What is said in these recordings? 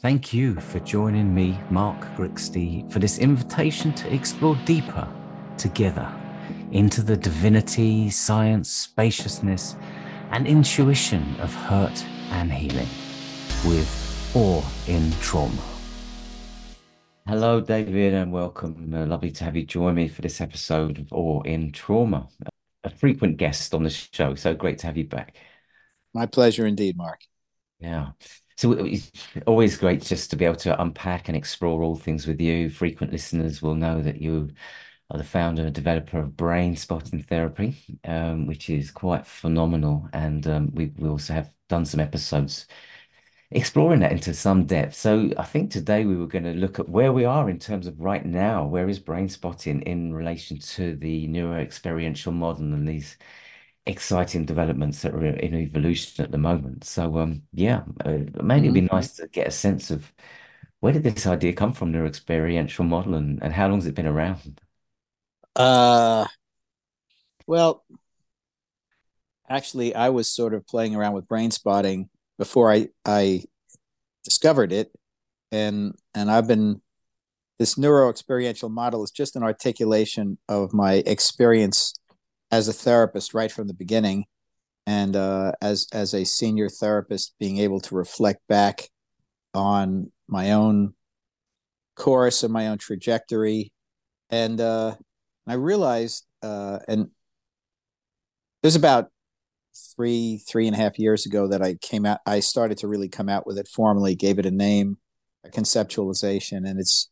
Thank you for joining me, Mark Grixti, for this invitation to explore deeper together into the divinity, science, spaciousness, and intuition of hurt and healing with Awe in Trauma. Hello, David, and welcome. Uh, lovely to have you join me for this episode of Awe in Trauma. A frequent guest on the show, so great to have you back. My pleasure indeed, Mark. Yeah. So it's always great just to be able to unpack and explore all things with you. Frequent listeners will know that you are the founder and developer of Brain Spotting Therapy, um, which is quite phenomenal. And um, we, we also have done some episodes exploring that into some depth. So I think today we were going to look at where we are in terms of right now. Where is brain spotting in relation to the neuro experiential model and these exciting developments that are in evolution at the moment. So um, yeah, uh, maybe it'd be Mm-hmm. nice to get a sense of where did this idea come from, the experiential model, and, and how long has it been around? Uh, well, actually, I was sort of playing around with brain spotting before I I discovered it, and and I've been this neuro experiential model is just an articulation of my experience as a therapist right from the beginning, and uh, as as a senior therapist, being able to reflect back on my own course and my own trajectory, and uh, I realized, uh, and it was about three three and a half years ago that I came out. I started to really come out with it formally, gave it a name, a conceptualization, and it's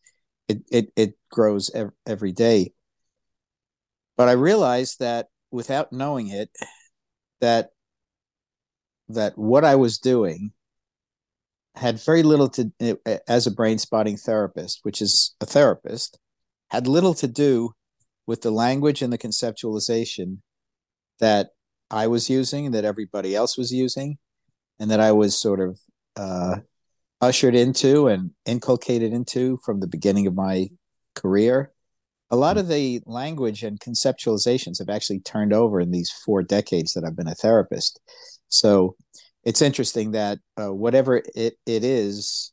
it it it grows ev- every day. But I realized that without knowing it, that that what I was doing had very little to as a brain spotting therapist, which is a therapist, had little to do with the language and the conceptualization that I was using, that everybody else was using, and that I was sort of uh, ushered into and inculcated into from the beginning of my career. A lot of the language and conceptualizations have actually turned over in these four decades that I've been a therapist. So it's interesting that uh, whatever it, it is,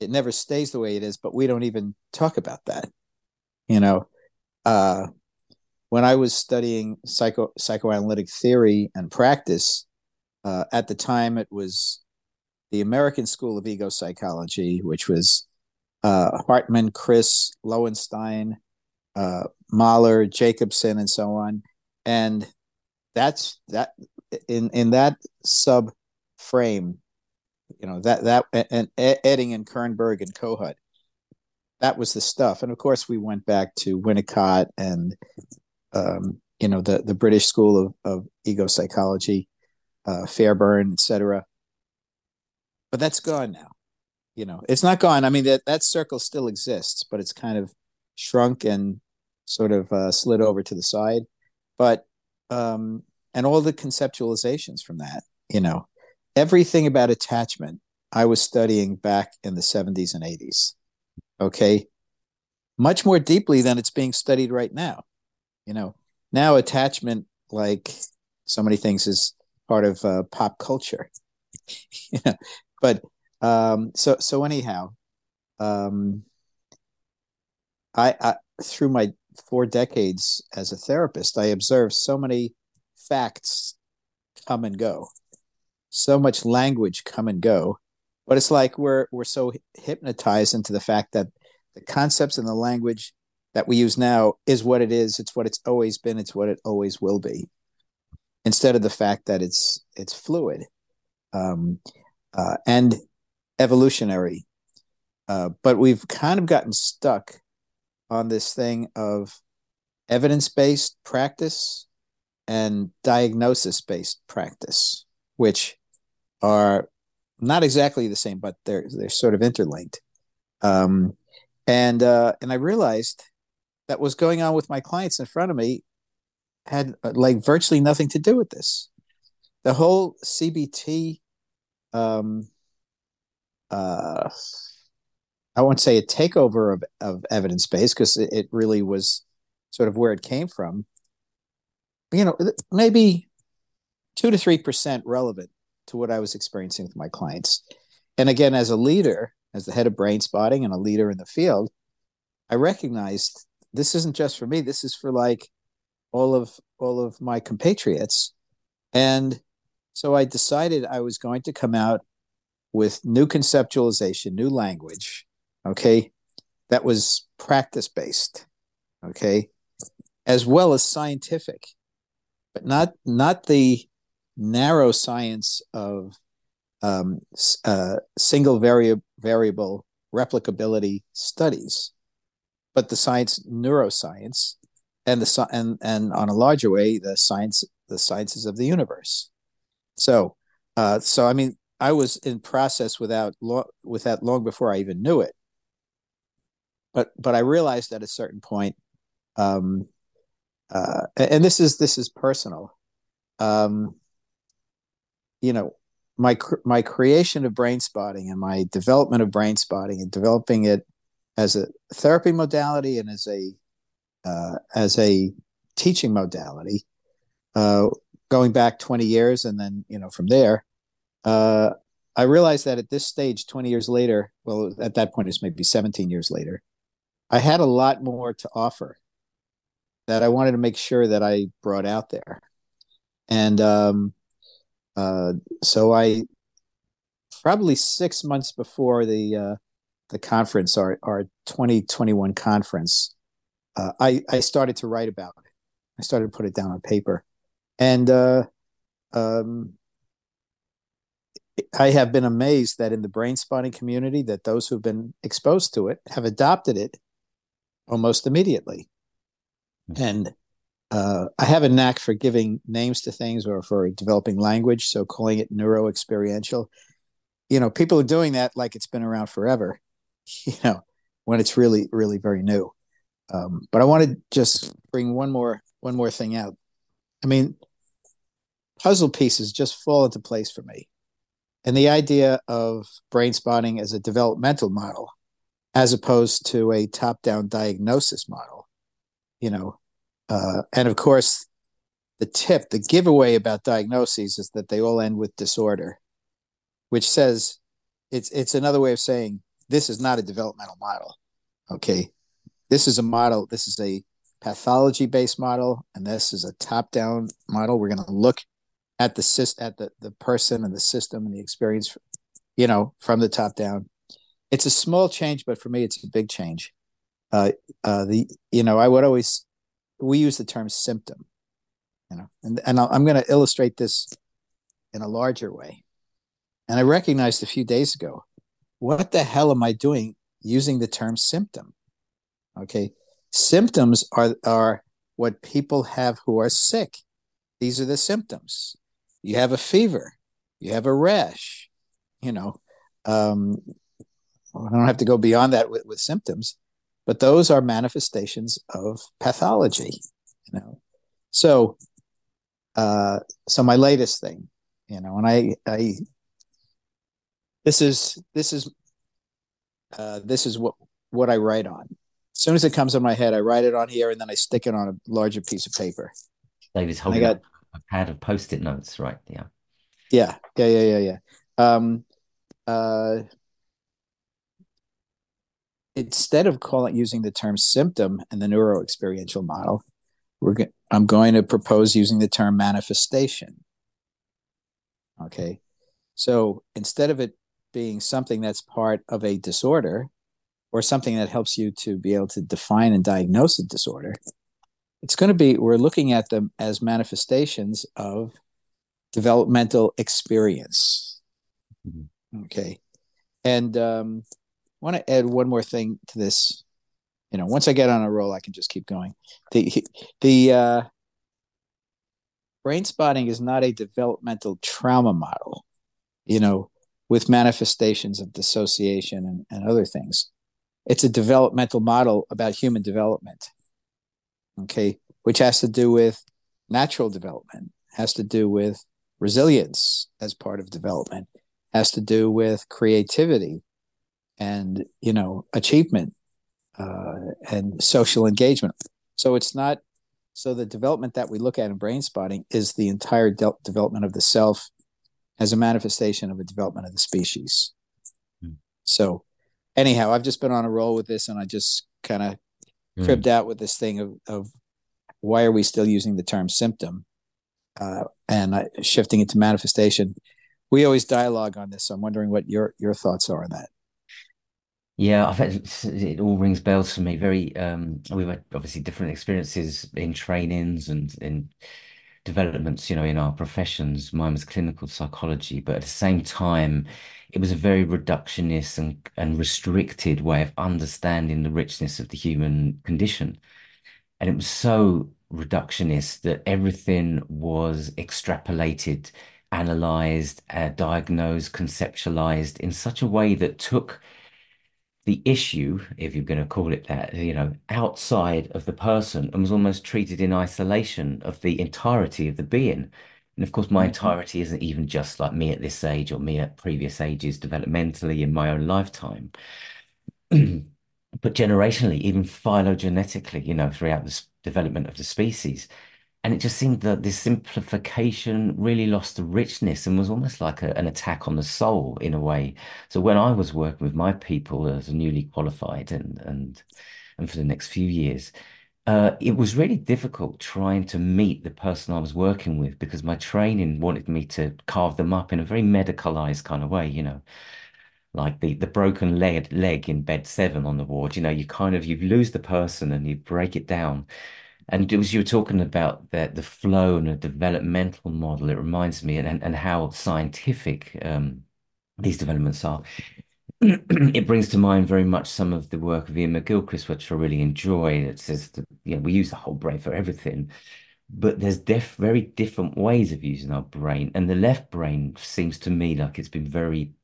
it never stays the way it is, but we don't even talk about that. You know, uh, when I was studying psycho psychoanalytic theory and practice, uh, at the time it was the American School of Ego Psychology, which was uh, Hartmann, Kris, Loewenstein, uh, Mahler, Jacobson, and so on. And that's that in in that sub frame, you know that that and Edding and Kernberg and Kohut. That was the stuff, and of course we went back to Winnicott and um, you know the the British School of, of Ego Psychology, uh, Fairbairn, etc. But that's gone now. You know, it's not gone. I mean that that circle still exists, but it's kind of shrunk and sort of uh, slid over to the side. But um, and all the conceptualizations from that, you know, everything about attachment I was studying back in the 70s and 80s. Okay. Much more deeply than it's being studied right now you know now attachment like so many things is part of uh, pop culture you know but um so so anyhow um I, I through my four decades as a therapist i observed so many facts come and go so much language come and go but it's like we're we're so hypnotized into the fact that the concepts and the language that we use now is what it is. It's what it's always been. It's what it always will be. Instead of the fact that it's it's fluid um, uh, and evolutionary, uh, but we've kind of gotten stuck on this thing of evidence based practice and diagnosis based practice, which are not exactly the same, but they're they're sort of interlinked. Um, and uh, and I realized that was going on with my clients in front of me had uh, like virtually nothing to do with this. The whole CBT, um, uh, I won't say a takeover of, of evidence based because it, it really was sort of where it came from. You know, maybe two to three percent relevant to what I was experiencing with my clients. And again, as a leader, as the head of brain spotting and a leader in the field, I recognized this isn't just for me. This is for like all of all of my compatriots. And so I decided I was going to come out with new conceptualization, new language, okay, that was practice based, okay, as well as scientific, but not not the narrow science of um, uh, single vari- variable replicability studies, but the science neuroscience and the and and on a larger way the science the sciences of the universe. So, uh, so I mean, I was in process without lo- with that long before I even knew it. But but I realized at a certain point, um, uh, and this is this is personal. Um, you know, my my creation of brain spotting and my development of brain spotting and developing it as a therapy modality and as a uh, as a teaching modality, uh, going back 20 years, and then you know from there, uh, I realized that at this stage, 20 years later, well, at that point it's maybe 17 years later, I had a lot more to offer that I wanted to make sure that I brought out there, and um, uh, so I probably six months before the uh, the conference, our our 2021 conference, uh, I I started to write about it. I started to put it down on paper, and uh, um, I have been amazed that in the brain spotting community, that those who've been exposed to it have adopted it almost immediately, mm-hmm. and uh, I have a knack for giving names to things or for developing language, so calling it neuro experiential. You know, people are doing that like it's been around forever. You know, when it's really, really very new. Um, but I want to just bring one more one more thing out. I mean, puzzle pieces just fall into place for me, and the idea of brain spotting as a developmental model, as opposed to a top down diagnosis model. You know, uh, and of course, the tip, the giveaway about diagnoses is that they all end with disorder, which says it's it's another way of saying this is not a developmental model. Okay, this is a model. This is a pathology based model, and this is a top down model. We're going to look at the at the the person and the system and the experience, you know, from the top down. It's a small change, but for me, it's a big change. Uh, uh, the you know, I would always we use the term symptom, you know, and and I'm going to illustrate this in a larger way. And I recognized a few days ago, what the hell am I doing using the term symptom? Okay. Symptoms are, are what people have who are sick. These are the symptoms. You have a fever, you have a rash, you know. Um, I don't have to go beyond that with, with symptoms, but those are manifestations of pathology, you know. So, uh, so my latest thing, you know, and I, I, this is this is uh, this is what what I write on as soon as it comes in my head, I write it on here and then I stick it on a larger piece of paper. David's holding got, a pad of post-it notes, right? Yeah. Yeah. Yeah. Yeah. Yeah. Yeah. Um, uh, instead of calling using the term symptom in the neuro experiential model, we're go- I'm going to propose using the term manifestation. Okay. So instead of it being something that's part of a disorder, or something that helps you to be able to define and diagnose a disorder, it's going to be we're looking at them as manifestations of developmental experience. Mm-hmm. Okay. And um, want to add one more thing to this. You know, once I get on a roll, I can just keep going. The the uh, brain spotting is not a developmental trauma model, you know, with manifestations of dissociation and, and other things it's a developmental model about human development okay which has to do with natural development has to do with resilience as part of development has to do with creativity and you know achievement uh, and social engagement so it's not so the development that we look at in brain spotting is the entire de- development of the self as a manifestation of a development of the species mm. so anyhow, I've just been on a roll with this, and I just kind of mm. cribbed out with this thing of of why are we still using the term symptom, uh, and I, shifting it to manifestation. We always dialogue on this, so I'm wondering what your your thoughts are on that. Yeah, I've had, it all rings bells for me. Very, um, we've had obviously different experiences in trainings and in developments, you know, in our professions. Mine was clinical psychology, but at the same time, it was a very reductionist and, and restricted way of understanding the richness of the human condition. And it was so reductionist that everything was extrapolated, analyzed, uh, diagnosed, conceptualized in such a way that took the issue, if you're going to call it that, you know, outside of the person and was almost treated in isolation of the entirety of the being. And of course, my mm-hmm. entirety isn't even just like me at this age or me at previous ages developmentally in my own lifetime, but generationally, even phylogenetically, you know, throughout the development of the species. And it just seemed that this simplification really lost the richness and was almost like a, an attack on the soul in a way. So when I was working with my people as a newly qualified and and and for the next few years, uh, it was really difficult trying to meet the person I was working with because my training wanted me to carve them up in a very medicalized kind of way, you know, like the the broken leg leg in bed seven on the ward. You know, you kind of you lose the person and you break it down and as you were talking about the the flow and a developmental model. It reminds me, and and how scientific um, these developments are. it brings to mind very much some of the work of Iain McGilchrist, which I really enjoy. It says that you know, we use the whole brain for everything, but there's def very different ways of using our brain. And the left brain seems to me like it's been very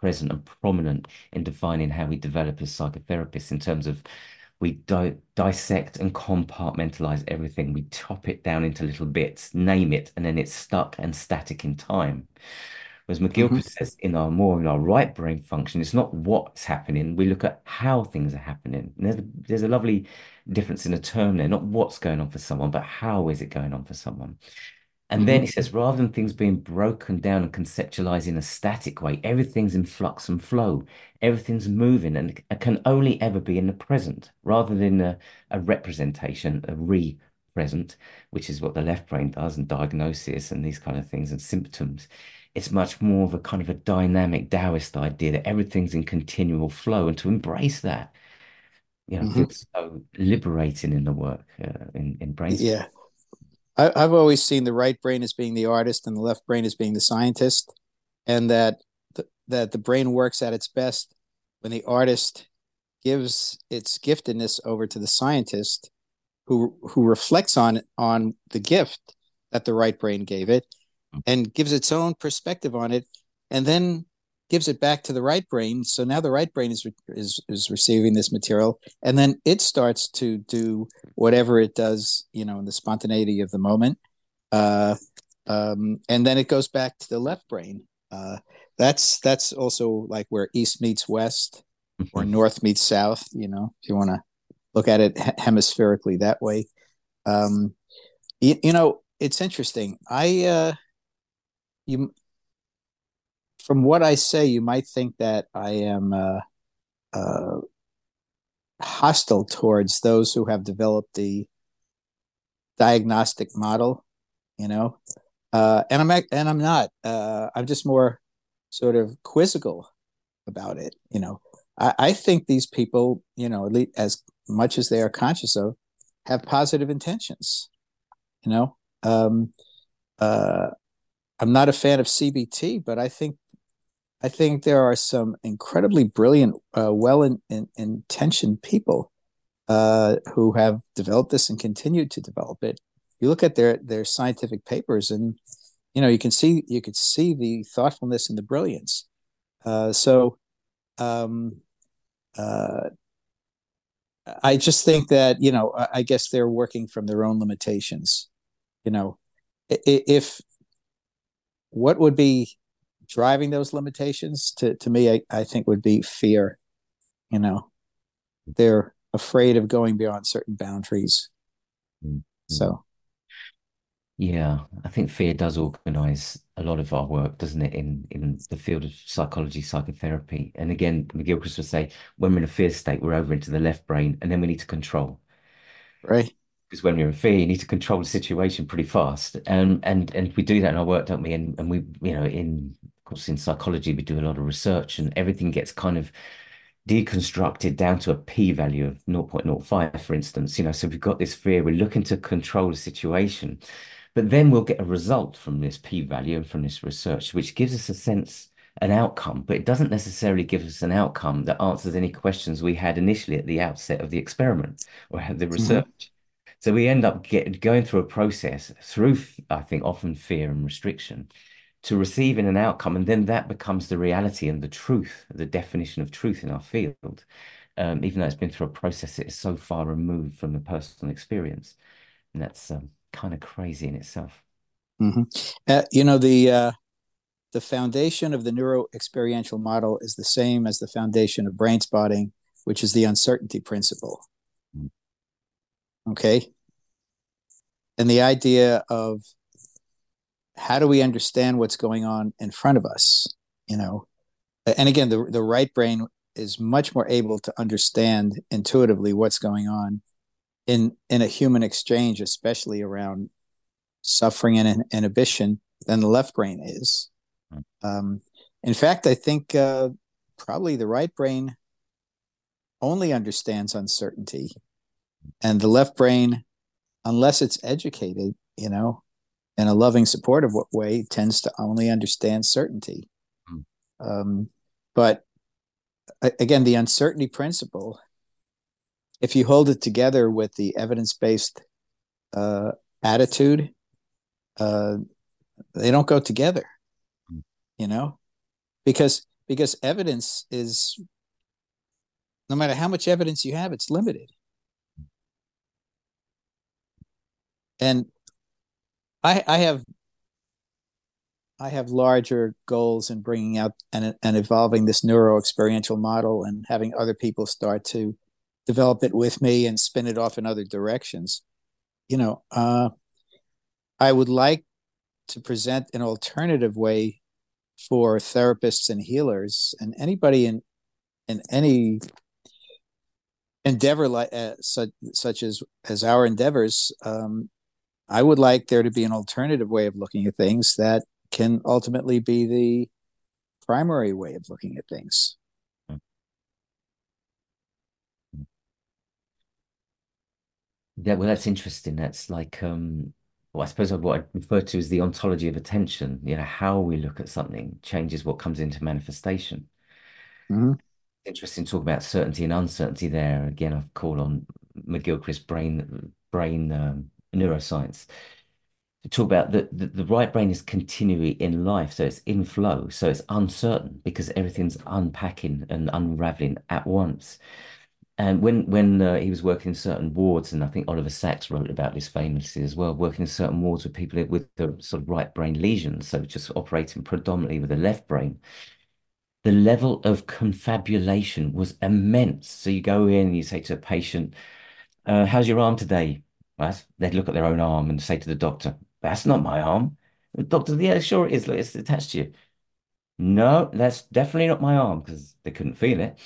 present and prominent in defining how we develop as psychotherapists in terms of we di dissect and compartmentalize everything. We chop it down into little bits, name it, and then it's stuck and static in time. Whereas McGilchrist mm -hmm. says in our more in our right brain function, it's not what's happening. We look at how things are happening. And there's a, there's a lovely difference in a term there, not what's going on for someone, but how is it going on for someone. And then he mm-hmm. says, rather than things being broken down and conceptualized in a static way, everything's in flux and flow. Everything's moving and can only ever be in the present rather than a, a representation, a re present, which is what the left brain does and diagnosis and these kind of things and symptoms. It's much more of a kind of a dynamic Taoist idea that everything's in continual flow and to embrace that, you know, mm-hmm. feels so liberating in the work uh, in, in brain. Yeah. I, I've always seen the right brain as being the artist and the left brain as being the scientist, and that the, that the brain works at its best when the artist gives its giftedness over to the scientist, who who reflects on on the gift that the right brain gave it, mm. and gives its own perspective on it, and then gives it back to the right brain. So now the right brain is is is receiving this material, and then it starts to do whatever it does, you know, in the spontaneity of the moment, uh, um, and then it goes back to the left brain. Uh, that's that's also like where east meets west, or mm-hmm. north meets south. You know, if you want to look at it hemispherically that way. Um, you, you know, it's interesting. I uh, you from what I say, you might think that I am uh, uh, hostile towards those who have developed the diagnostic model, you know, uh, and I'm and I'm not. Uh, I'm just more sort of quizzical about it. You know, I, I think these people, you know, at least as much as they are conscious of, have positive intentions. You know, um, uh, I'm not a fan of CBT, but I think I think there are some incredibly brilliant, uh, well in, in, intentioned people uh, who have developed this and continued to develop it. You look at their their scientific papers, and you know you can see you could see the thoughtfulness and the brilliance. Uh, so, um, uh, I just think that you know I guess they're working from their own limitations. You know, if what would be driving those limitations to to me I, I think would be fear you know they're afraid of going beyond certain boundaries mm-hmm. so Yeah, I think fear does organize a lot of our work, doesn't it, in in the field of psychology, psychotherapy. And again, McGilchrist would say, when we're in a fear state, we're over into the left brain, and then we need to control. Right. Because when you're in fear, you need to control the situation pretty fast. And and and we do that in our work, don't we? And and we, you know, in course in psychology, we do a lot of research and everything gets kind of deconstructed down to a p-value of 0.05, for instance. You know, so we've got this fear, we're looking to control the situation. But then we'll get a result from this p-value and from this research, which gives us a sense, an outcome, but it doesn't necessarily give us an outcome that answers any questions we had initially at the outset of the experiment or the Mhm. research. So we end up get, going through a process through, I think, often fear and restriction to receiving an outcome, and then that becomes the reality and the truth, the definition of truth in our field, um, even though it's been through a process that is so far removed from the personal experience. And that's um, kind of crazy in itself. Mhm. Uh, you know, the uh, the foundation of the neuro experiential model is the same as the foundation of brain spotting, which is the uncertainty principle. Mm. Okay. And the idea of how do we understand what's going on in front of us? You know, and again, the the right brain is much more able to understand intuitively what's going on in in a human exchange, especially around suffering and inhibition, than the left brain is. Mm. Um, in fact, I think uh, probably the right brain only understands uncertainty, and the left brain, unless it's educated, you know, in a loving, supportive way, tends to only understand certainty. Mm. Um, but again, the uncertainty principle, if you hold it together with the evidence based uh, attitude, uh, they don't go together, Mm. you know, because because evidence is no matter how much evidence you have, it's limited. And I, I have I have larger goals in bringing out and, and evolving this neuro experiential model and having other people start to develop it with me and spin it off in other directions. You know, uh, I would like to present an alternative way for therapists and healers and anybody in in any endeavor like uh, such such as as our endeavors um, I would like there to be an alternative way of looking at things that can ultimately be the primary way of looking at things. Yeah, well, that's interesting. That's like, um, well, I suppose what I refer to as the ontology of attention. You know, how we look at something changes what comes into manifestation. Mm-hmm. Interesting talk about certainty and uncertainty there. Again, I've called on McGilchrist brain brain um, neuroscience to talk about the, the the right brain is continually in life, so it's in flow, so it's uncertain because everything's unpacking and unraveling at once. And when when uh, he was working in certain wards, and I think Oliver Sacks wrote about this famously as well, working in certain wards with people with the sort of right brain lesions, so just operating predominantly with the left brain the level of confabulation was immense. So you go in and you say to a patient, uh, how's your arm today? Well, they'd look at their own arm and say to the doctor, that's not my arm. The doctor, yeah, sure it is. Look, it's attached to you. No, that's definitely not my arm because they couldn't feel it.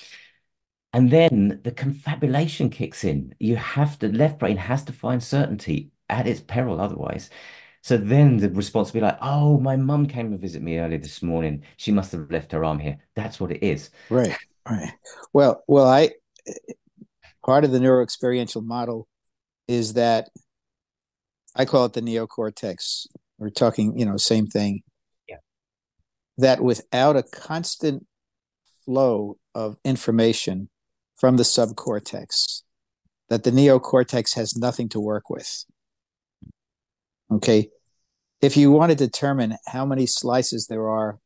And then the confabulation kicks in. You have to, left brain has to find certainty at its peril otherwise. So then the response will be like, oh, my mum came to visit me early this morning. She must have left her arm here. That's what it is. Right. Right. Well, well, I eh, part of the neuroexperiential model is that I call it the neocortex. We're talking, you know, same thing. Yeah. That without a constant flow of information from the subcortex, that the neocortex has nothing to work with. Okay. If you want to determine how many slices there are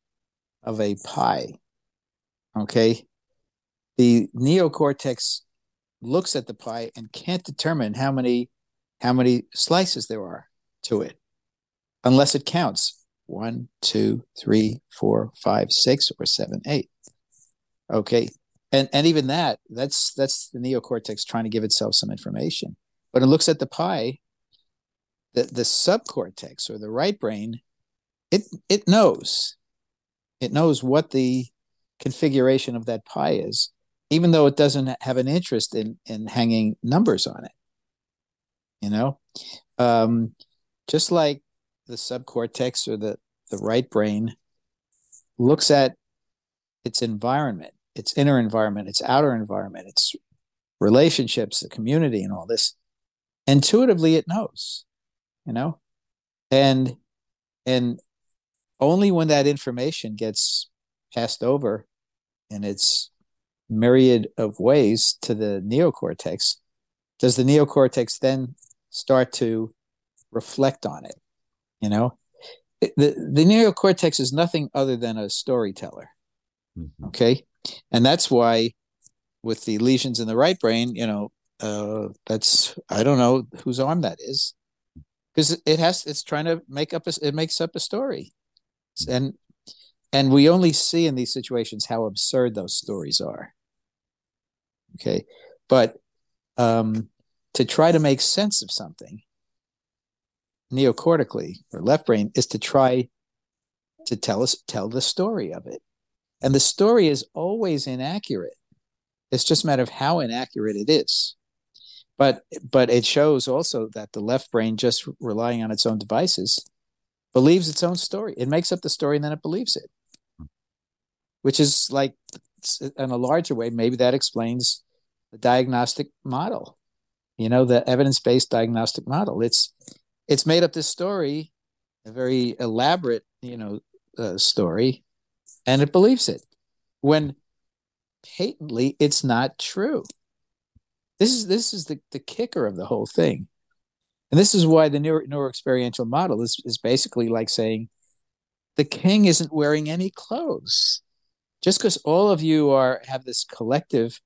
of a pie, okay, the neocortex looks at the pie and can't determine how many how many slices there are to it unless it counts one, two, three, four, five, six, or seven, eight. Okay. And and even that, that's that's the neocortex trying to give itself some information. But it looks at the pie the the subcortex or the right brain, it it knows, it knows what the configuration of that pie is, even though it doesn't have an interest in in hanging numbers on it. You know, um, just like the subcortex or the the right brain looks at its environment, its inner environment, its outer environment, its relationships, the community, and all this. Intuitively, it knows, you know, and and only when that information gets passed over and its myriad of ways to the neocortex. Does the neocortex then start to reflect on it? You know the the neocortex is nothing other than a storyteller. Mm-hmm. okay? And that's why with the lesions in the right brain you know uh, that's i don't know whose arm that is. Because it has it's trying to make up a, it makes up a story. And and we only see in these situations how absurd those stories are okay. But um to try to make sense of something neocortically or left brain is to try to tell us tell the story of it. And the story is always inaccurate. It's just a matter of how inaccurate it is. But but it shows also that the left brain just relying on its own devices believes its own story. It makes up the story and then it believes it. Which is like in a larger way maybe that explains the diagnostic model you know the evidence-based diagnostic model it's it's made up this story, a very elaborate, you know, uh, story, and it believes it when patently it's not true. This is this is the, the kicker of the whole thing. And this is why the neuro, neuroexperiential model is, is basically like saying the king isn't wearing any clothes. Just because all of you are have this collective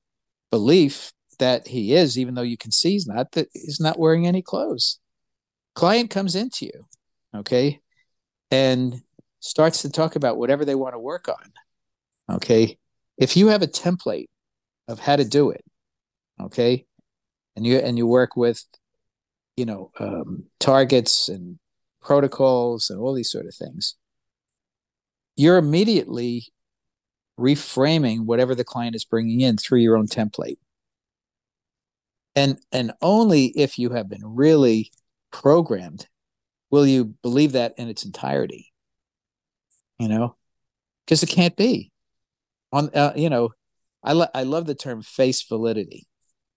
belief that he is, even though you can see he's not, that he's not wearing any clothes. Client comes into you, okay, and starts to talk about whatever they want to work on, okay, if you have a template of how to do it, okay, and you and you work with, you know, um, targets and protocols and all these sort of things, you're immediately reframing whatever the client is bringing in through your own template and and only if you have been really programmed, will you believe that in its entirety? You know, because it can't be. On uh, you know, I lo- I love the term face validity.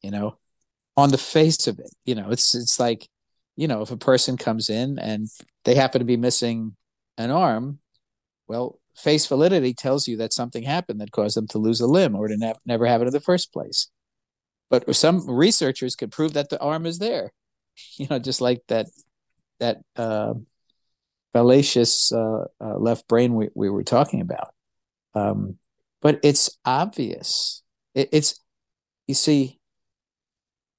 You know, on the face of it, you know, it's it's like, you know, if a person comes in and they happen to be missing an arm, well, face validity tells you that something happened that caused them to lose a limb or to ne- never have it in the first place. But some researchers could prove that the arm is there. you know, just like that that uh, fallacious uh, uh, left brain we, we were talking about. Um, but it's obvious. It, it's you see,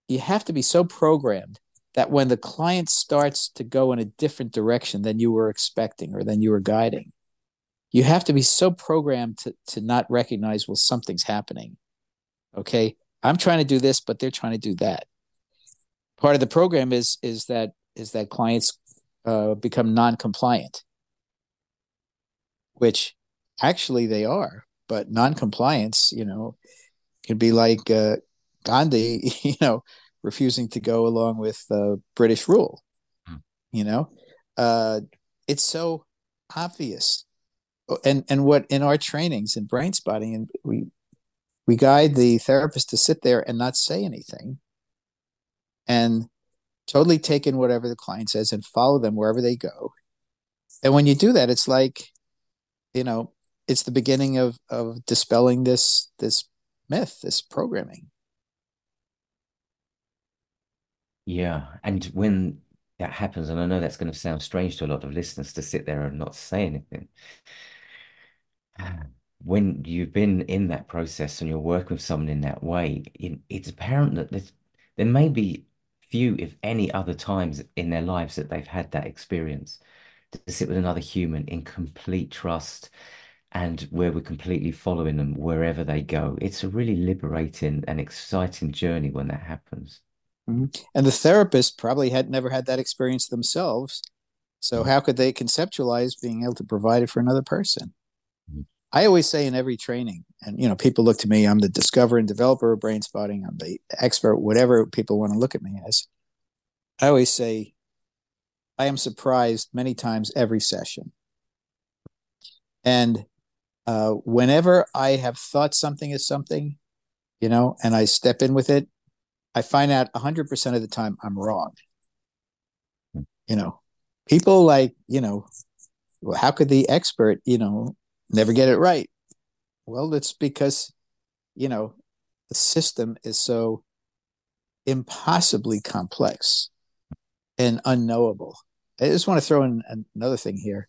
you have to be so programmed that when the client starts to go in a different direction than you were expecting or than you were guiding, you have to be so programmed to to not recognize well something's happening. Okay, I'm trying to do this, but they're trying to do that part of the program is is that is that clients uh, become non-compliant, which actually they are. But non-compliance, you know, can be like uh, Gandhi, you know, refusing to go along with uh, British rule. Hmm. You know, uh, it's so obvious. And and what in our trainings in brain spotting, and we we guide the therapist to sit there and not say anything and totally take in whatever the client says and follow them wherever they go. And when you do that, it's like, you know, it's the beginning of of dispelling this this myth, this programming. Yeah, and when that happens, and I know that's going to sound strange to a lot of listeners to sit there and not say anything. When you've been in that process and you're working with someone in that way, it's apparent that there's, there may be few, if any, other times in their lives that they've had that experience to sit with another human in complete trust and where we're completely following them wherever they go. It's a really liberating and exciting journey when that happens. Mm-hmm. And the therapist probably had never had that experience themselves. So mm-hmm. how could they conceptualize being able to provide it for another person? I always say in every training, and you know, people look to me, I'm the discoverer and developer of brain spotting, I'm the expert, whatever people want to look at me as. I always say, I am surprised many times every session. And uh, whenever I have thought something is something, you know, and I step in with it, I find out 100% of the time I'm wrong. Hmm. You know, people like, you know, well, how could the expert, you know, never get it right? Well, it's because, you know, the system is so impossibly complex and unknowable. I just want to throw in another thing here.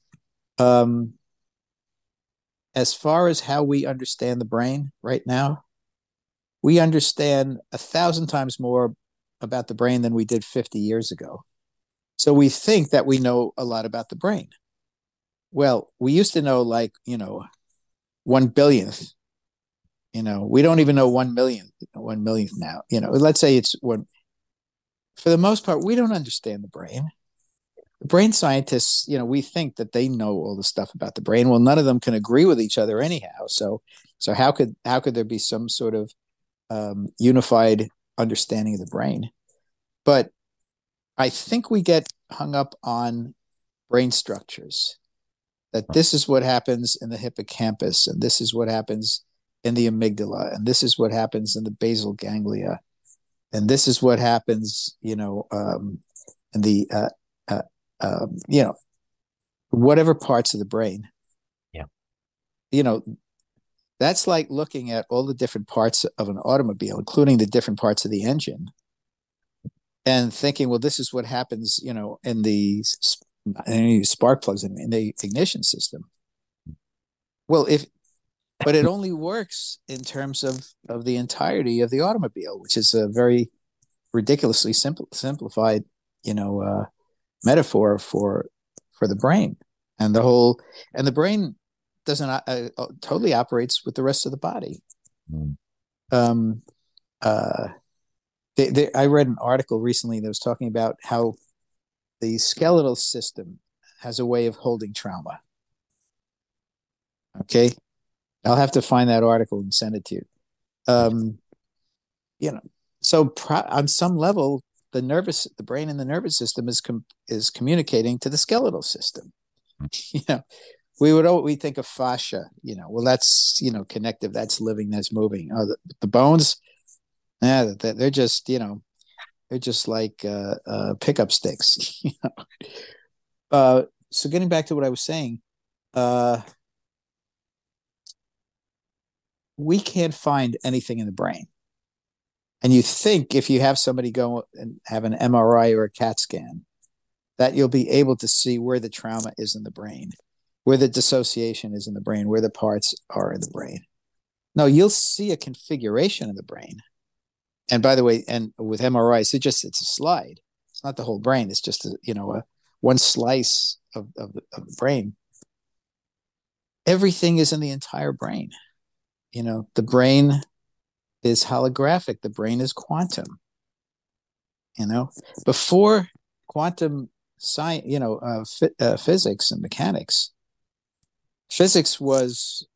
Um, as far as how we understand the brain right now, we understand a thousand times more about the brain than we did 50 years ago. So we think that we know a lot about the brain. Well, we used to know like, you know, one billionth. You know, we don't even know one millionth, one millionth now. You know, let's say it's one. For the most part, we don't understand the brain. The brain scientists, you know, we think that they know all the stuff about the brain. Well, none of them can agree with each other anyhow. So, so how could how could there be some sort of um, unified understanding of the brain. But I think we get hung up on brain structures that this is what happens in the hippocampus, and this is what happens in the amygdala, and this is what happens in the basal ganglia, and this is what happens, you know, um, in the, uh, uh, um, you know, whatever parts of the brain. Yeah. You know, that's like looking at all the different parts of an automobile, including the different parts of the engine, and thinking, well, this is what happens, you know, in the any spark plugs in, in the ignition system. Well, if but it only works in terms of of the entirety of the automobile, which is a very ridiculously simple simplified, you know, uh, metaphor for for the brain and the whole and the brain doesn't uh, uh, totally operates with the rest of the body. Mm. Um, uh, they, they, I read an article recently that was talking about how the skeletal system has a way of holding trauma. Okay, I'll have to find that article and send it to you. Um, you know, so pro- on some level, the nervous, the brain and the nervous system is com- is communicating to the skeletal system. You know, we would we think of fascia you know well that's you know connective that's living that's moving oh the, the bones yeah they're just you know they're just like uh, uh, pickup sticks you know? uh, so getting back to what i was saying uh, we can't find anything in the brain and you think if you have somebody go and have an mri or a cat scan that you'll be able to see where the trauma is in the brain where the dissociation is in the brain, where the parts are in the brain. No, you'll see a configuration of the brain. And by the way, and with MRIs, it just it's a slide. It's not the whole brain. It's just a, you know a one slice of, of, the, of the brain. Everything is in the entire brain. You know, the brain is holographic. The brain is quantum. You know, before quantum science, you know, uh, uh, physics and mechanics, physics was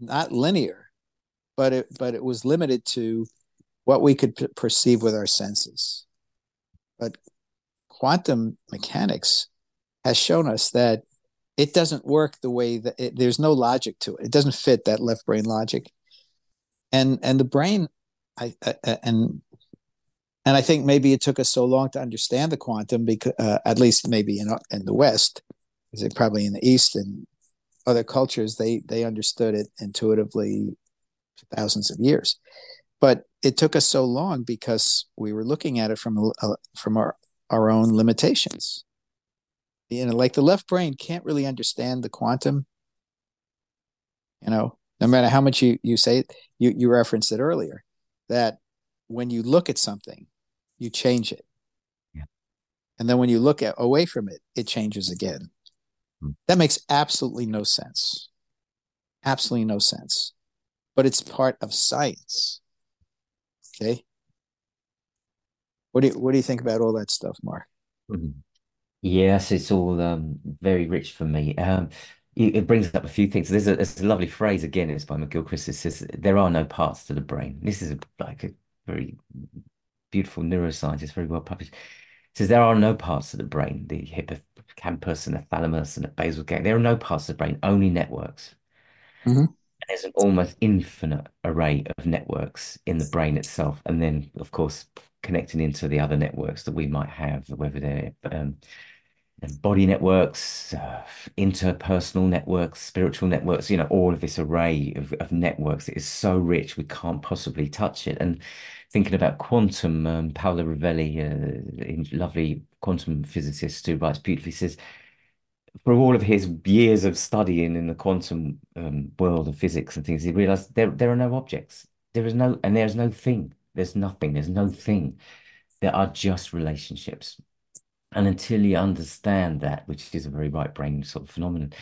not linear, but it but it was limited to what we could p- perceive with our senses. But quantum mechanics has shown us that it doesn't work the way that it, there's no logic to it. It doesn't fit that left brain logic, and and the brain, I, I and and I think maybe it took us so long to understand the quantum because uh, at least maybe in in the West, is it probably in the East and other cultures they they understood it intuitively for thousands of years but it took us so long because we were looking at it from uh, from our our own limitations you know like the left brain can't really understand the quantum you know no matter how much you you say it you you referenced it earlier that when you look at something you change it yeah. and then when you look at away from it it changes again that makes absolutely no sense. Absolutely no sense. But it's part of science. Okay. What do you what do you think about all that stuff, Mark? Mhm. Yes, it's all um, very rich for me. Um, it, brings up a few things. There's a, there's a lovely phrase again. It's by McGilchrist. It says there are no parts to the brain. This is a, like a very beautiful neuroscientist, very well published. It says there are no parts of the brain, the hippocampus and the thalamus and the basal ganglia. There are no parts of the brain, only networks. Mm-hmm. There's an almost infinite array of networks in the brain itself, and then of course connecting into the other networks that we might have, whether they're um, body networks, uh, interpersonal networks, spiritual networks, you know, all of this array of, of networks is so rich we can't possibly touch it. And thinking about quantum, um, Paolo Rovelli, uh, lovely quantum physicist who writes beautifully, says for all of his years of studying in the quantum um, world of physics and things, he realized there there are no objects. There is no, and there's no thing. There's nothing. There's no thing. There are just relationships. And until you understand that, which is a very right brain sort of phenomenon,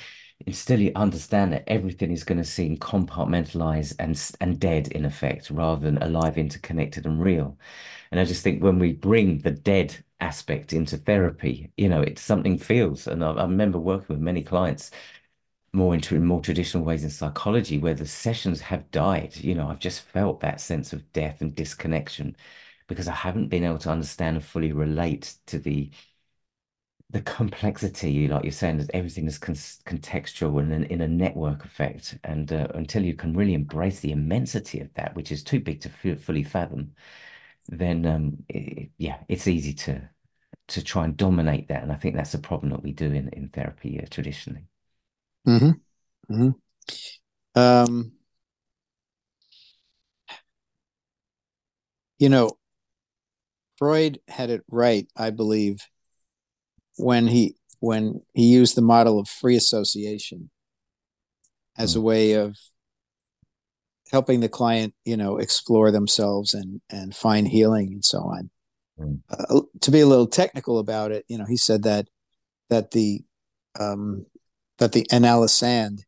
until you understand that everything is going to seem compartmentalized and and dead in effect, rather than alive, interconnected, and real. And I just think when we bring the dead aspect into therapy, you know, it's something feels. And I, I remember working with many clients more into more traditional ways in psychology where the sessions have died. You know, I've just felt that sense of death and disconnection because I haven't been able to understand and fully relate to the the complexity, like you're saying, that everything is con contextual and in, in, a network effect. And uh, until you can really embrace the immensity of that, which is too big to fully fathom, then um, it, yeah, it's easy to to try and dominate that. And I think that's a problem that we do in in therapy uh, traditionally. Mm-hmm. Mm-hmm. Um, you know, Freud had it right, I believe, when he when he used the model of free association as mm. a way of helping the client, you know, explore themselves and and find healing and so on. Mm. Uh, to be a little technical about it, you know, he said that that the um, that the analysand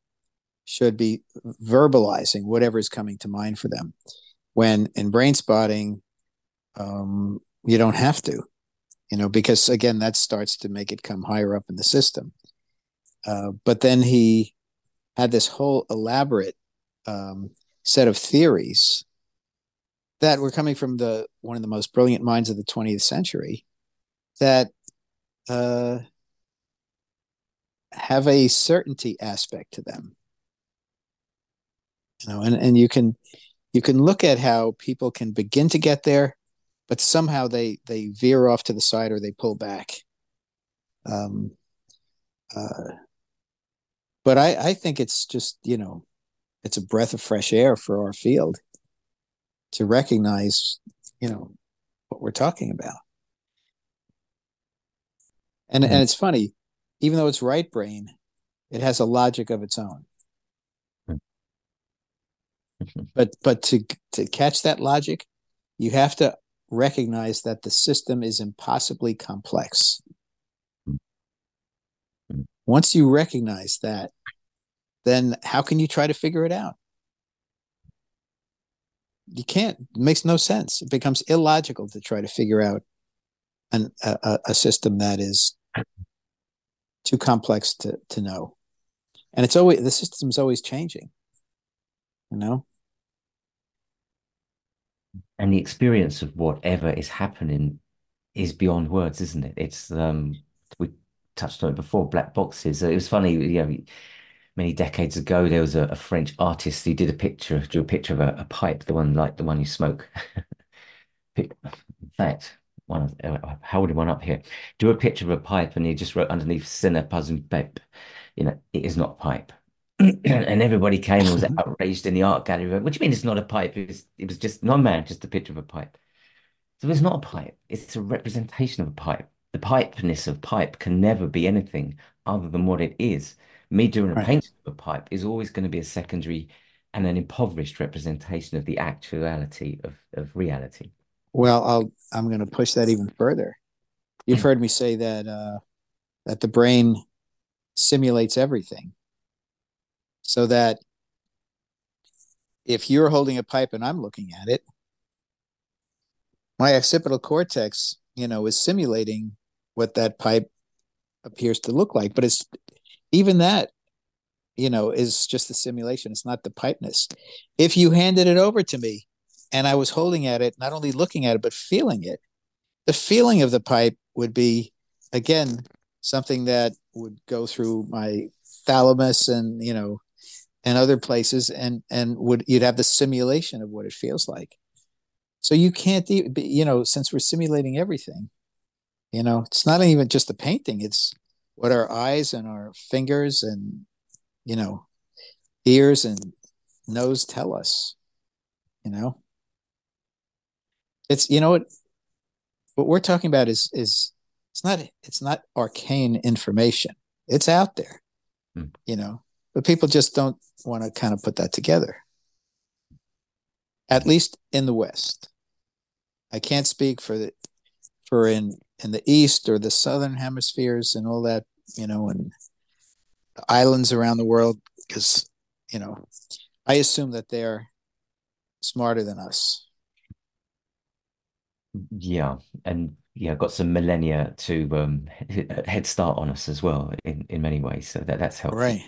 should be verbalizing whatever is coming to mind for them. When in brain spotting, um, you don't have to, you know, because again, that starts to make it come higher up in the system. Uh, but then he had this whole elaborate um, set of theories that were coming from the one of the most brilliant minds of the 20th century that uh, have a certainty aspect to them. You know and, and you can you can look at how people can begin to get there but somehow they they veer off to the side or they pull back. Um uh but i i think it's just you know it's a breath of fresh air for our field to recognize you know what we're talking about and mm-hmm. and it's funny even though it's right brain, it has a logic of its own. Mm-hmm. But but to to catch that logic, you have to recognize that the system is impossibly complex. Mm-hmm. Once you recognize that, then how can you try to figure it out? You can't. It makes no sense. It becomes illogical to try to figure out an, a, a system that is too complex to to know and it's always the system's always changing you know and the experience of whatever is happening is beyond words isn't it it's um we touched on it before black boxes it was funny you know many decades ago there was a, a french artist who did a picture drew a picture of a, a pipe the one like the one you smoke in fact one uh, holding one up here. Do a picture of a pipe, and he just wrote underneath "Sinner Puzzle Pipe." You know, it is not pipe. and everybody came and was outraged in the art gallery. What do you mean it's not a pipe? It was, it was just no man, just a picture of a pipe. So it's not a pipe. It's a representation of a pipe. The pipeness of pipe can never be anything other than what it is. Me doing a right. painting of a pipe is always going to be a secondary and an impoverished representation of the actuality of, of reality. Well, I'll I'm going to push that even further. You've heard me say that uh, that the brain simulates everything, so that if you're holding a pipe and I'm looking at it, my occipital cortex, you know, is simulating what that pipe appears to look like. But it's even that, you know, is just the simulation. It's not the pipeness. If you handed it over to me and I was holding at it, not only looking at it, but feeling it, the feeling of the pipe would be, again, something that would go through my thalamus and, you know, and other places and and would you'd have the simulation of what it feels like so you can't you know since we're simulating everything you know it's not even just the painting it's what our eyes and our fingers and you know ears and nose tell us you know? It's you know what what we're talking about is is it's not it's not arcane information. It's out there hmm. you know? But people just don't want to kind of put that together. At least in the west. I can't speak for the for in in the east or the southern hemispheres and all that you know and islands around the world because you know i assume that they're smarter than us. Yeah and yeah got some millennia to um head start on us as well in in many ways so that that's helpful. Right.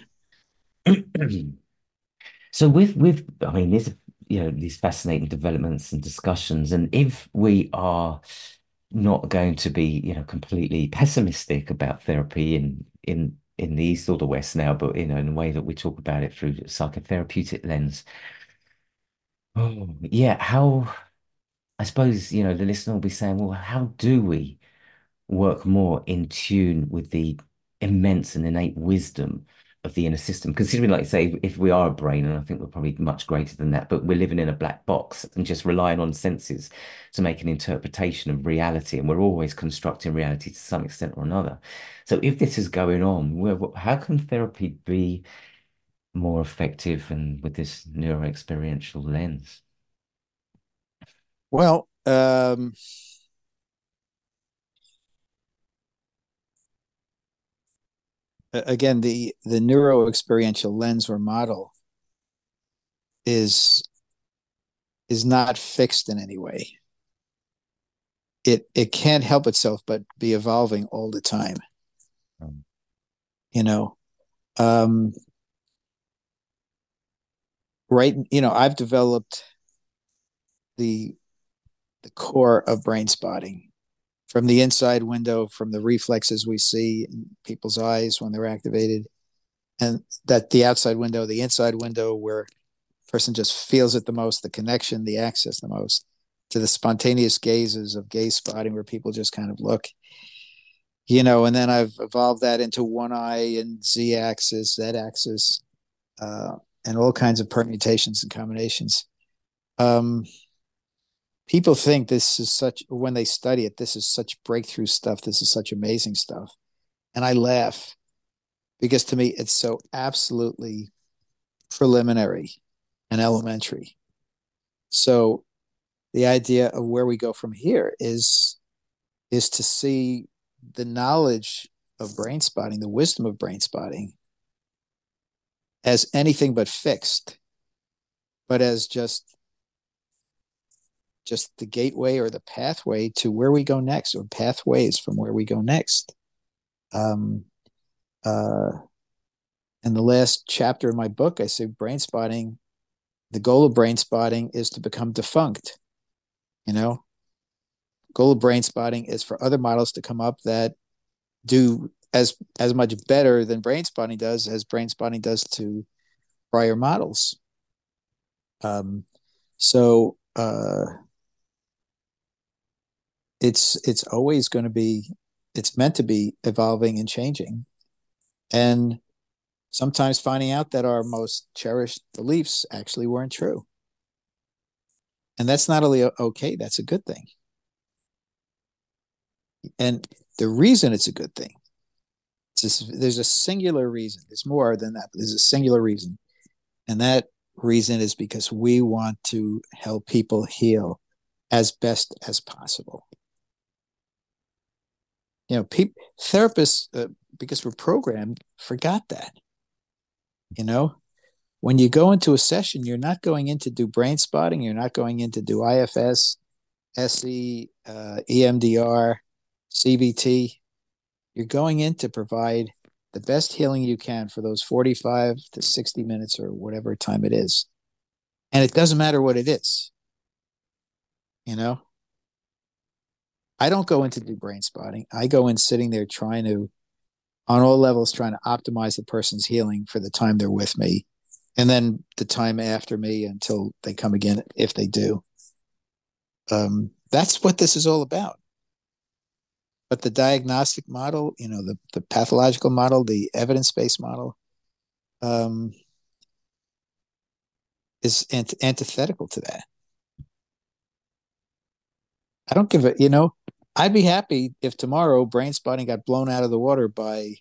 So with with I mean there's you know these fascinating developments and discussions, and if we are not going to be you know completely pessimistic about therapy in in in the east or the west now, but you know in a way that we talk about it through a psychotherapeutic lens. Oh yeah, how I suppose you know the listener will be saying, well, how do we work more in tune with the immense and innate wisdom of the inner system. Considering, like say, if we are a brain, and I think we're probably much greater than that, but we're living in a black box and just relying on senses to make an interpretation of reality, and we're always constructing reality to some extent or another. So, if this is going on, how can therapy be more effective and with this neuro-experiential lens? Well, um, again the the neuro experiential lens or model is is not fixed in any way. It it can't help itself but be evolving all the time. Um, you know um right you know i've developed the the core of brain spotting from the inside window, from the reflexes we see in people's eyes when they're activated, and that the outside window, the inside window, where person just feels it the most, the connection, the access the most, to the spontaneous gazes of gaze spotting, where people just kind of look, you know. And then I've evolved that into one eye and Z axis, Z axis, uh, and all kinds of permutations and combinations. Um, people think this is such when they study it this is such breakthrough stuff. This is such amazing stuff. And i laugh because to me it's so absolutely preliminary and elementary. So the idea of where we go from here is is to see the knowledge of brain spotting the wisdom of brain spotting as anything but fixed but as just just the gateway or the pathway to where we go next, or pathways from where we go next. Um, uh, in the last chapter of my book, I say brain spotting. The goal of brain spotting is to become defunct. You know, goal of brain spotting is for other models to come up that do as as much better than brain spotting does as brain spotting does to prior models. Um, so uh, it's it's always going to be it's meant to be evolving and changing. And sometimes finding out that our most cherished beliefs actually weren't true. And that's not only okay that's a good thing. And the reason it's a good thing just, there's a singular reason there's more than that there's a singular reason. And that reason is because we want to help people heal as best as possible you know, people, therapists, uh, because we're programmed, forgot that. You know, when you go into a session, you're not going in to do brain spotting, you're not going in to do IFS SE, uh, EMDR, CBT. You're going in to provide the best healing you can for those 45 to 60 minutes or whatever time it is. And it doesn't matter what it is. You know, I don't go in to do brain spotting. I go in sitting there trying to, on all levels, trying to optimize the person's healing for the time they're with me and then the time after me until they come again, if they do. Um, that's what this is all about. But the diagnostic model, you know, the, the pathological model, the evidence based model, um, is ant- antithetical to that. I don't give it, you know, I'd be happy if tomorrow brain spotting got blown out of the water by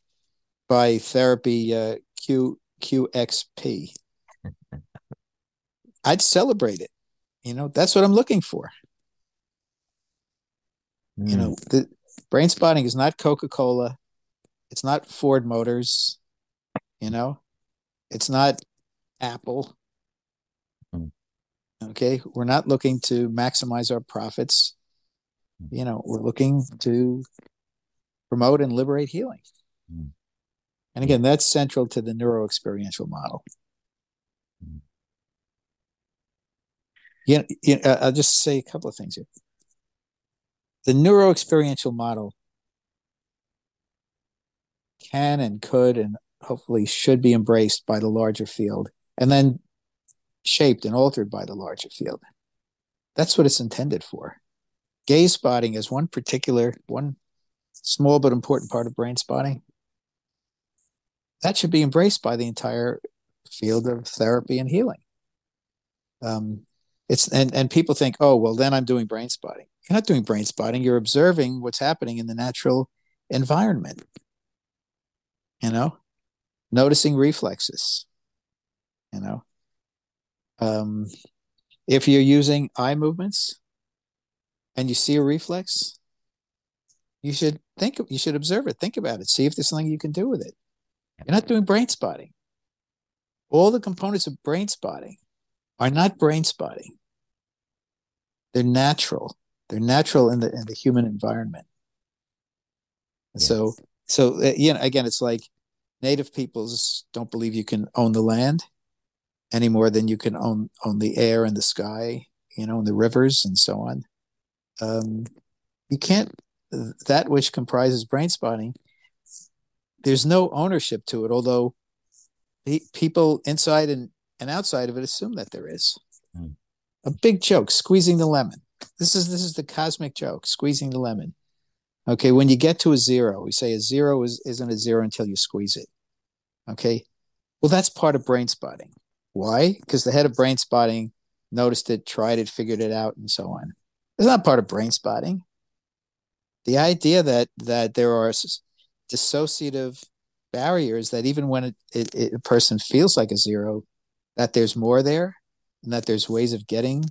by therapy uh, Q QXP. I'd celebrate it. You know, that's what I'm looking for. Mm. You know, hmm. the brain spotting is not Coca-Cola. It's not Ford Motors, you know. It's not Apple. Mm. Okay, we're not looking to maximize our profits. You know, we're looking to promote and liberate healing. Mm. And again, that's central to the neuro experiential model. You know, you know, I'll just say a couple of things here. The neuro experiential model can and could and hopefully should be embraced by the larger field and then shaped and altered by the larger field. That's what it's intended for. Gaze spotting is one particular, one small but important part of brain spotting. That should be embraced by the entire field of therapy and healing. Um, it's and and people think, oh well, then I'm doing brain spotting. You're not doing brain spotting. You're observing what's happening in the natural environment. You know, noticing reflexes. You know, um, if you're using eye movements and you see a reflex, you should think you should observe it. Think about it. See if there's something you can do with it. You're not doing brain spotting. All the components of brain spotting are not brain spotting. They're natural. They're natural in the in the human environment. Yes. So so uh, you know again it's like native peoples don't believe you can own the land any more than you can own own the air and the sky, you know, and the rivers and so on. Um, you can't that which comprises brain spotting. There's no ownership to it, although people inside and and outside of it assume that there is. Mm. A big joke, squeezing the lemon. This is this is the cosmic joke, squeezing the lemon. Okay, when you get to a zero, we say a zero is, isn't a zero until you squeeze it. Okay. Well, that's part of brain spotting. Why? Because the head of brain spotting noticed it, tried it, figured it out, and so on. It's not part of brain spotting. The idea that that there are dissociative barriers that even when it, it, it, a person feels like a zero, that there's more there and that there's ways of getting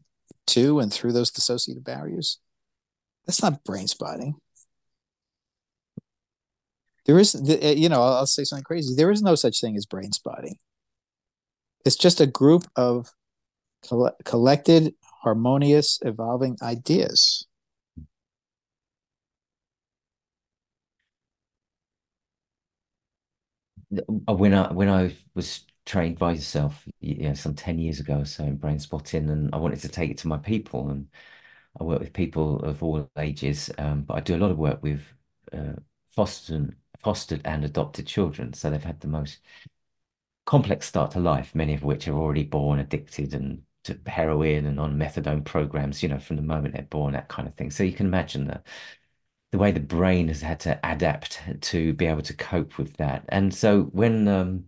to and through those dissociative barriers. That's not brain spotting. There is, uh, you know, I'll say something crazy. There is no such thing as brain spotting. It's just a group of collected, harmonious, evolving ideas. When I when I was trained by yourself, you know, some 10 years ago or so in brain spotting, and I wanted to take it to my people. And I work with people of all ages, um, but I do a lot of work with uh, fostered, fostered and adopted children. So they've had the most complex start to life, many of which are already born addicted and to heroin and on methadone programs, you know, from the moment they're born, that kind of thing. So you can imagine the the way the brain has had to adapt to be able to cope with that. And so when um,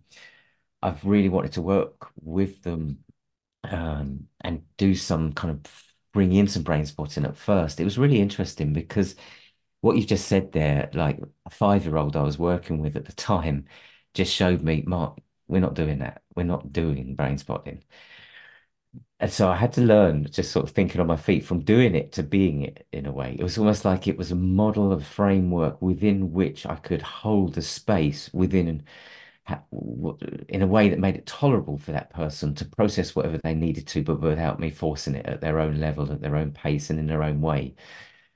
I've really wanted to work with them um, and do some kind of bring in some brain spotting at first. It was really interesting because what you've just said there, like a five-year-old I was working with at the time, just showed me, Mark, we're not doing that. We're not doing brain spotting. And so I had to learn just sort of thinking on my feet from doing it to being it in a way. It was almost like it was a model of framework within which I could hold the space within in a way that made it tolerable for that person to process whatever they needed to, but without me forcing it at their own level, at their own pace, and in their own way.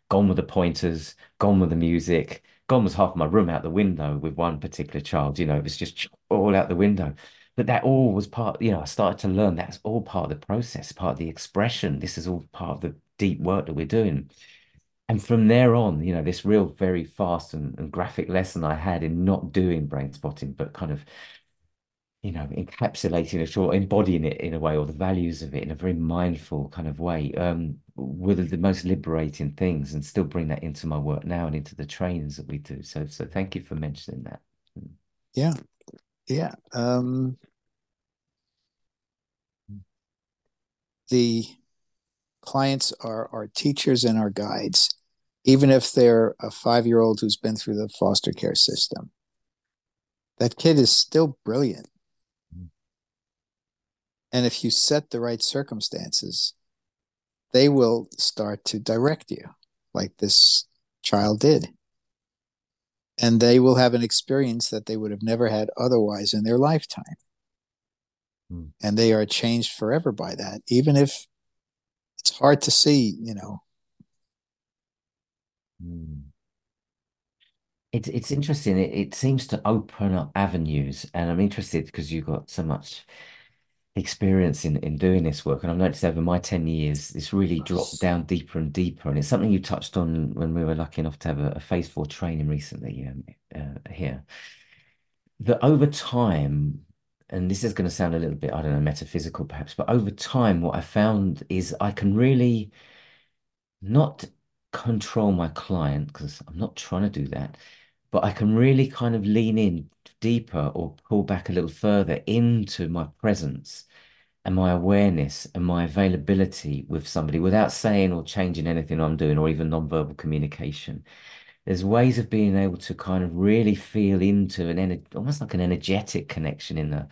Gone with the pointers, gone with the music, gone was half my room out the window with one particular child. You know, it was just all out the window. But that all was part, you know, I started to learn that's all part of the process, part of the expression. This is all part of the deep work that we're doing and from there on, you know, this real very fast and, and graphic lesson I had in not doing brain spotting, but kind of, you know, encapsulating it or embodying it in a way, or the values of it in a very mindful kind of way, um, were the, most liberating things, and still bring that into my work now and into the trainings that we do. So, so thank you for mentioning that. Yeah, yeah. Um, the clients are our teachers and our guides even if they're a five year old who's been through the foster care system. That kid is still brilliant. And if you set the right circumstances, they will start to direct you like this child did. And they will have an experience that they would have never had otherwise in their lifetime. Mm. And they are changed forever by that, even if it's hard to see, you know, Mm. It's it's interesting. It, it seems to open up avenues, and I'm interested because you've got so much experience in, in doing this work. And I've noticed over my 10 years, this really dropped down deeper and deeper. And it's something you touched on when we were lucky enough to have a, a phase four training recently um, uh, here. That over time, and this is going to sound a little bit, I don't know, metaphysical perhaps, but over time, what I found is I can really not control my client because I'm not trying to do that, but I can really kind of lean in deeper or pull back a little further into my presence and my awareness and my availability with somebody without saying or changing anything I'm doing or even non-verbal communication. There's ways of being able to kind of really feel into an energy, almost like an energetic connection in the,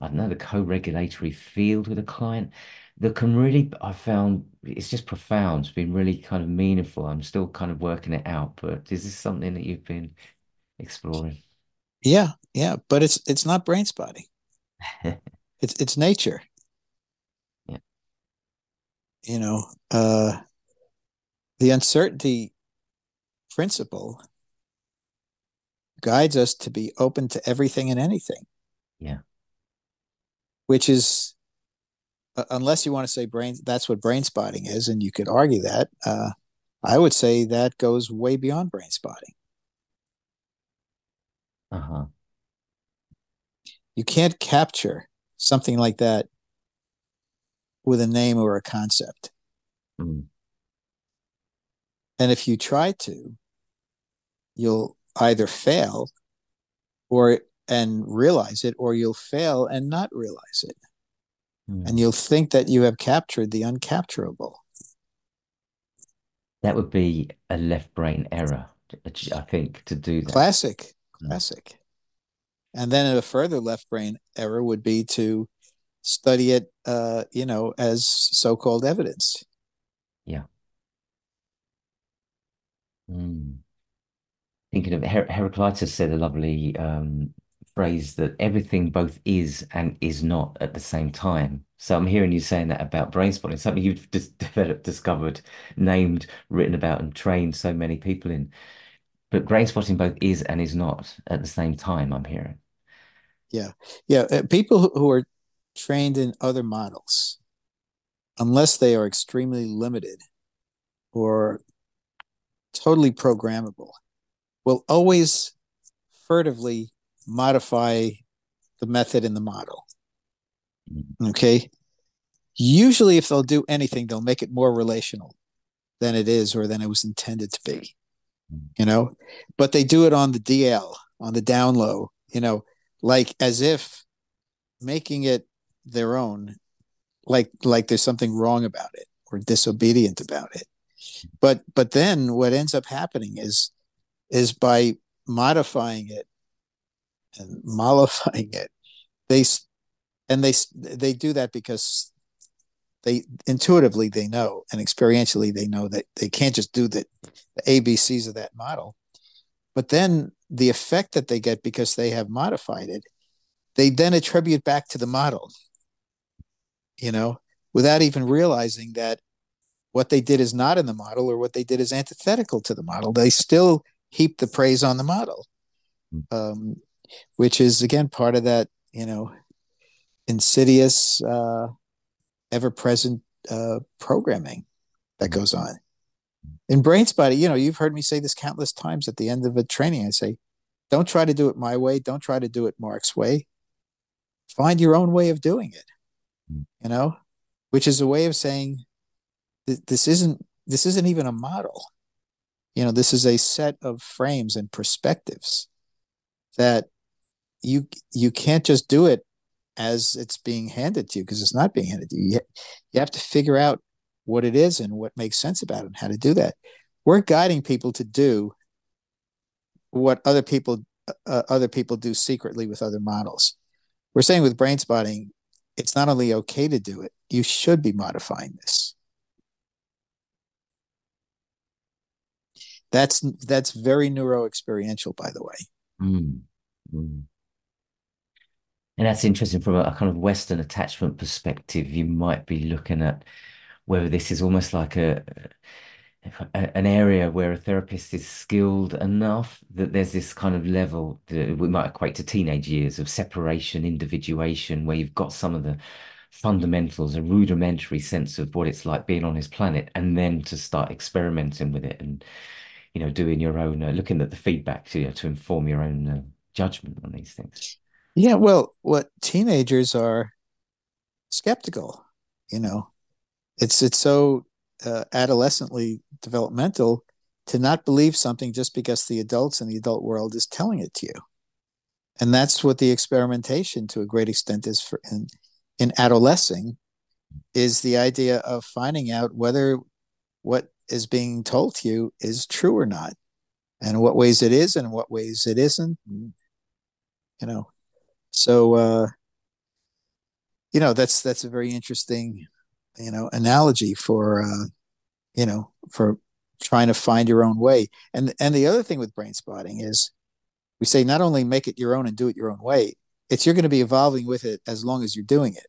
I don't know, the co-regulatory field with a client that can really, I found it's just profound. It's been really kind of meaningful. I'm still kind of working it out, but is this something that you've been exploring? Yeah, yeah, but it's it's not brain spotting. it's it's nature. Yeah. You know, uh the uncertainty principle guides us to be open to everything and anything. Yeah. Which is uh, unless you want to say brain, that's what brain spotting is, and you could argue that. Uh, I would say that goes way beyond brain spotting. Uh huh. You can't capture something like that with a name or a concept. Mm. And if you try to, you'll either fail or and realize it, or you'll fail and not realize it mm. and you'll think that you have captured the uncapturable. That would be a left brain error, I think, to do that. Classic. Classic. And then a further left brain error would be to study it, uh, you know, as so-called evidence. Yeah. Mm. Thinking of Her Heraclitus said a lovely um, phrase that everything both is and is not at the same time. So I'm hearing you saying that about brain spotting, something you've just developed, discovered, named, written about, and trained so many people in. But brain spotting both is and is not at the same time, I'm hearing. Yeah. Yeah. Uh, people who are trained in other models, unless they are extremely limited or totally programmable, will always furtively modify the method in the model. Mm-hmm. Okay. Usually, if they'll do anything, they'll make it more relational than it is or than it was intended to be. You know, but they do it on the DL, on the down low, you know, like as if making it their own, like like there's something wrong about it or disobedient about it. But but then what ends up happening is is by modifying it and mollifying it. They and they they do that because they intuitively they know and experientially they know that they can't just do the, the ABCs of that model. But then the effect that they get because they have modified it they then attribute back to the model, you know, without even realizing that what they did is not in the model or what they did is antithetical to the model. They still heap the praise on the model, um, which is again part of that, you know, insidious, uh, ever-present uh, programming that goes on. In brain spotting, you know, you've heard me say this countless times at the end of a training. I say, don't try to do it my way. Don't try to do it Mark's way. Find your own way of doing it. You know, which is a way of saying this isn't this isn't even a model. You know, this is a set of frames and perspectives that you you can't just do it as it's being handed to you because it's not being handed to you. you. Have to figure out what it is and what makes sense about it and how to do that. We're guiding people to do what other people uh, other people do secretly with other models. We're saying with brain spotting, it's not only okay to do it, you should be modifying this. That's that's very neuro experiential, by the way. Mm. Mm. And that's interesting from a, a, kind of Western attachment perspective. You might be looking at whether this is almost like a, an area where a therapist is skilled enough that there's this kind of level that we might equate to teenage years of separation, individuation, where you've got some of the fundamentals, a rudimentary sense of what it's like being on his planet, and then to start experimenting with it and you know doing your own, uh, looking at the feedback to you know, to inform your own uh, judgment on these things. Yeah, well, what teenagers are skeptical, you know, it's it's so uh, adolescently developmental to not believe something just because the adults in the adult world is telling it to you. And that's what the experimentation to a great extent is for in, in adolescing is the idea of finding out whether what is being told to you is true or not and what ways it is and what ways it isn't you know so uh you know that's that's a very interesting you know analogy for uh, you know for trying to find your own way. And and the other thing with brain spotting is we say not only make it your own and do it your own way, it's you're going to be evolving with it as long as you're doing it.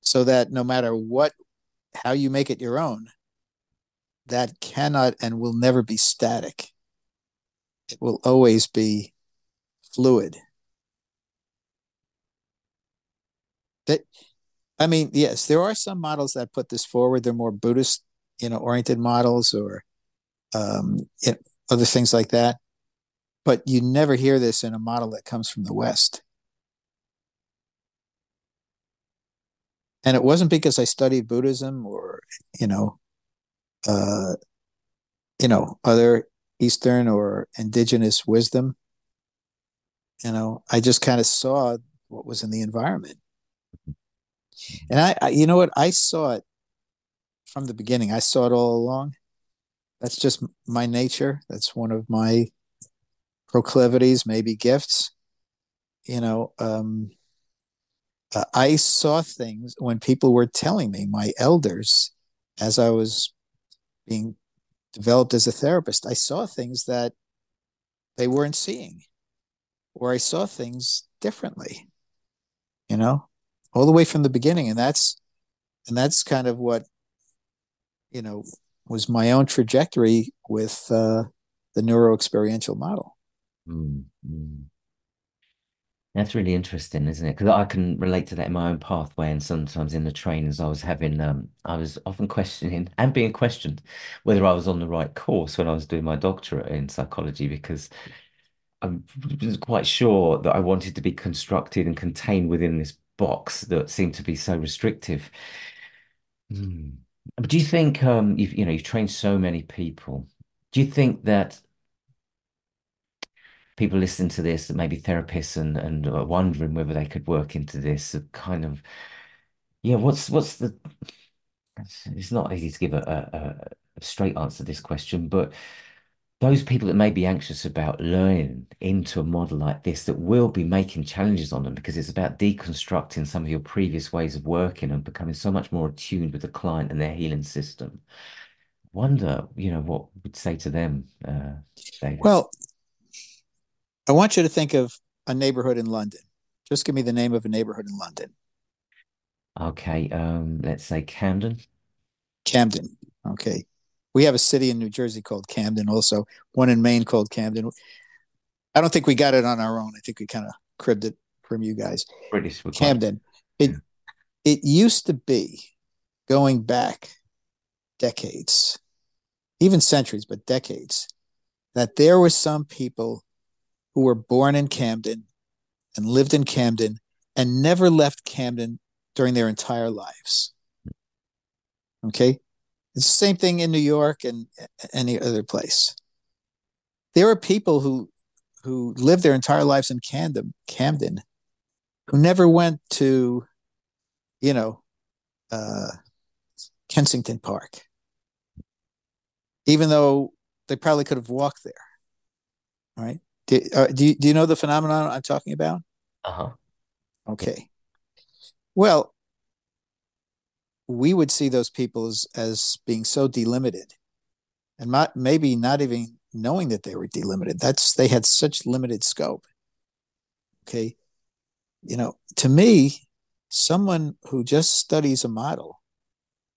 So that no matter what how you make it your own, that cannot and will never be static. It will always be fluid. That I mean, yes, there are some models that put this forward. They're more Buddhist, you know, oriented models or um, you know, other things like that. But you never hear this in a model that comes from the West. And it wasn't because I studied Buddhism or, you know, uh, you know, other Eastern or indigenous wisdom. You know, I just kind of saw what was in the environment. And I, I, you know what? I saw it from the beginning. I saw it all along. That's just my nature. That's one of my proclivities, maybe gifts. You know, um, uh, I saw things when people were telling me, my elders, as I was being developed as a therapist, I saw things that they weren't seeing, or I saw things differently. You know, all the way from the beginning and that's and that's kind of what you know was my own trajectory with uh, the neuro experiential model mm-hmm. that's really interesting isn't it because i can relate to that in my own pathway and sometimes in the trainings i was having um i was often questioning and being questioned whether i was on the right course when i was doing my doctorate in psychology because I was quite sure that I wanted to be constructed and contained within this box that seemed to be so restrictive. Mm. But do you think um, you've you know you've trained so many people? Do you think that people listening to this, that maybe therapists and and are wondering whether they could work into this kind of yeah, what's what's the it's not easy to give a, a, a straight answer to this question, but those people that may be anxious about learning into a model like this that will be making challenges on them because it's about deconstructing some of your previous ways of working and becoming so much more attuned with the client and their healing system. Wonder, you know, what would say to them, uh, Well, I want you to think of a neighborhood in London. Just give me the name of a neighborhood in London. Okay, um, let's say Camden. Camden. Okay. We have a city in New Jersey called Camden, also one in Maine called Camden. I don't think we got it on our own. I think we kind of cribbed it from you guys. British. Camden. It yeah. it used to be going back decades, even centuries, but decades, that there were some people who were born in Camden and lived in Camden and never left Camden during their entire lives. Okay. It's the same thing in New York and any other place. There are people who who lived their entire lives in Camden, Camden, who never went to, you know, uh, Kensington Park, even though they probably could have walked there. All right. Do, uh, do, you, do you know the phenomenon I'm talking about? Uh huh. Okay. Well, we would see those people as, as being so delimited and not, maybe not even knowing that they were delimited. That's they had such limited scope. Okay. You know, to me, someone who just studies a model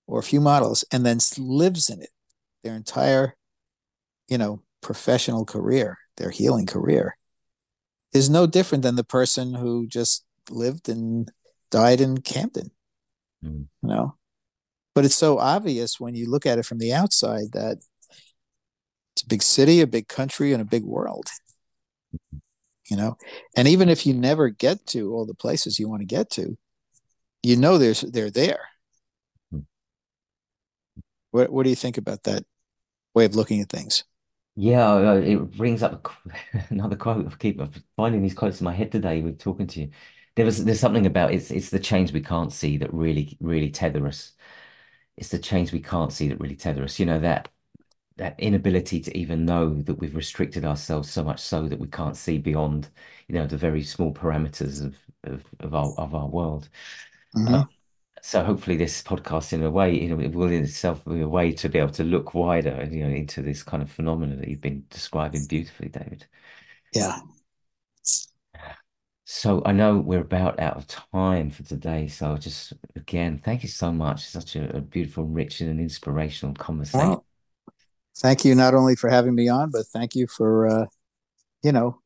or a few models and then lives in it their entire, you know, professional career, their healing career, is no different than the person who just lived and died in Camden. Mm. You know, but it's so obvious when you look at it from the outside that it's a big city, a big country, and a big world. You know, and even if you never get to all the places you want to get to, you know there's they're there. Hmm. What what do you think about that way of looking at things? Yeah, it brings up another quote. I keep finding these quotes in my head today with talking to you. There was there's something about it's it's the change we can't see that really really tether us. It's the change we can't see that really tether us. You know that that inability to even know that we've restricted ourselves so much so that we can't see beyond, you know, the very small parameters of of, of our of our world. Mm-hmm. Uh, so hopefully this podcast in a way, you know, it will in itself be a way to be able to look wider, you know, into this kind of phenomena that you've been describing beautifully, David. Yeah. So I know we're about out of time for today. So just again, thank you so much. Such a, a beautiful, rich, and an inspirational conversation. Well, thank you not only for having me on, but thank you for uh, you know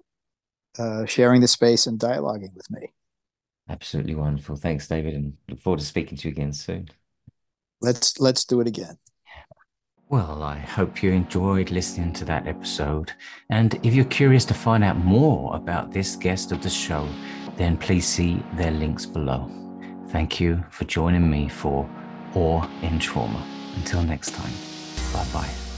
uh, sharing the space and dialoguing with me. Absolutely wonderful. Thanks, David, and look forward to speaking to you again soon. Let's let's do it again. Well, I hope you enjoyed listening to that episode. And if you're curious to find out more about this guest of the show, then please see their links below. Thank you for joining me for Awe in Trauma. Until next time, bye bye.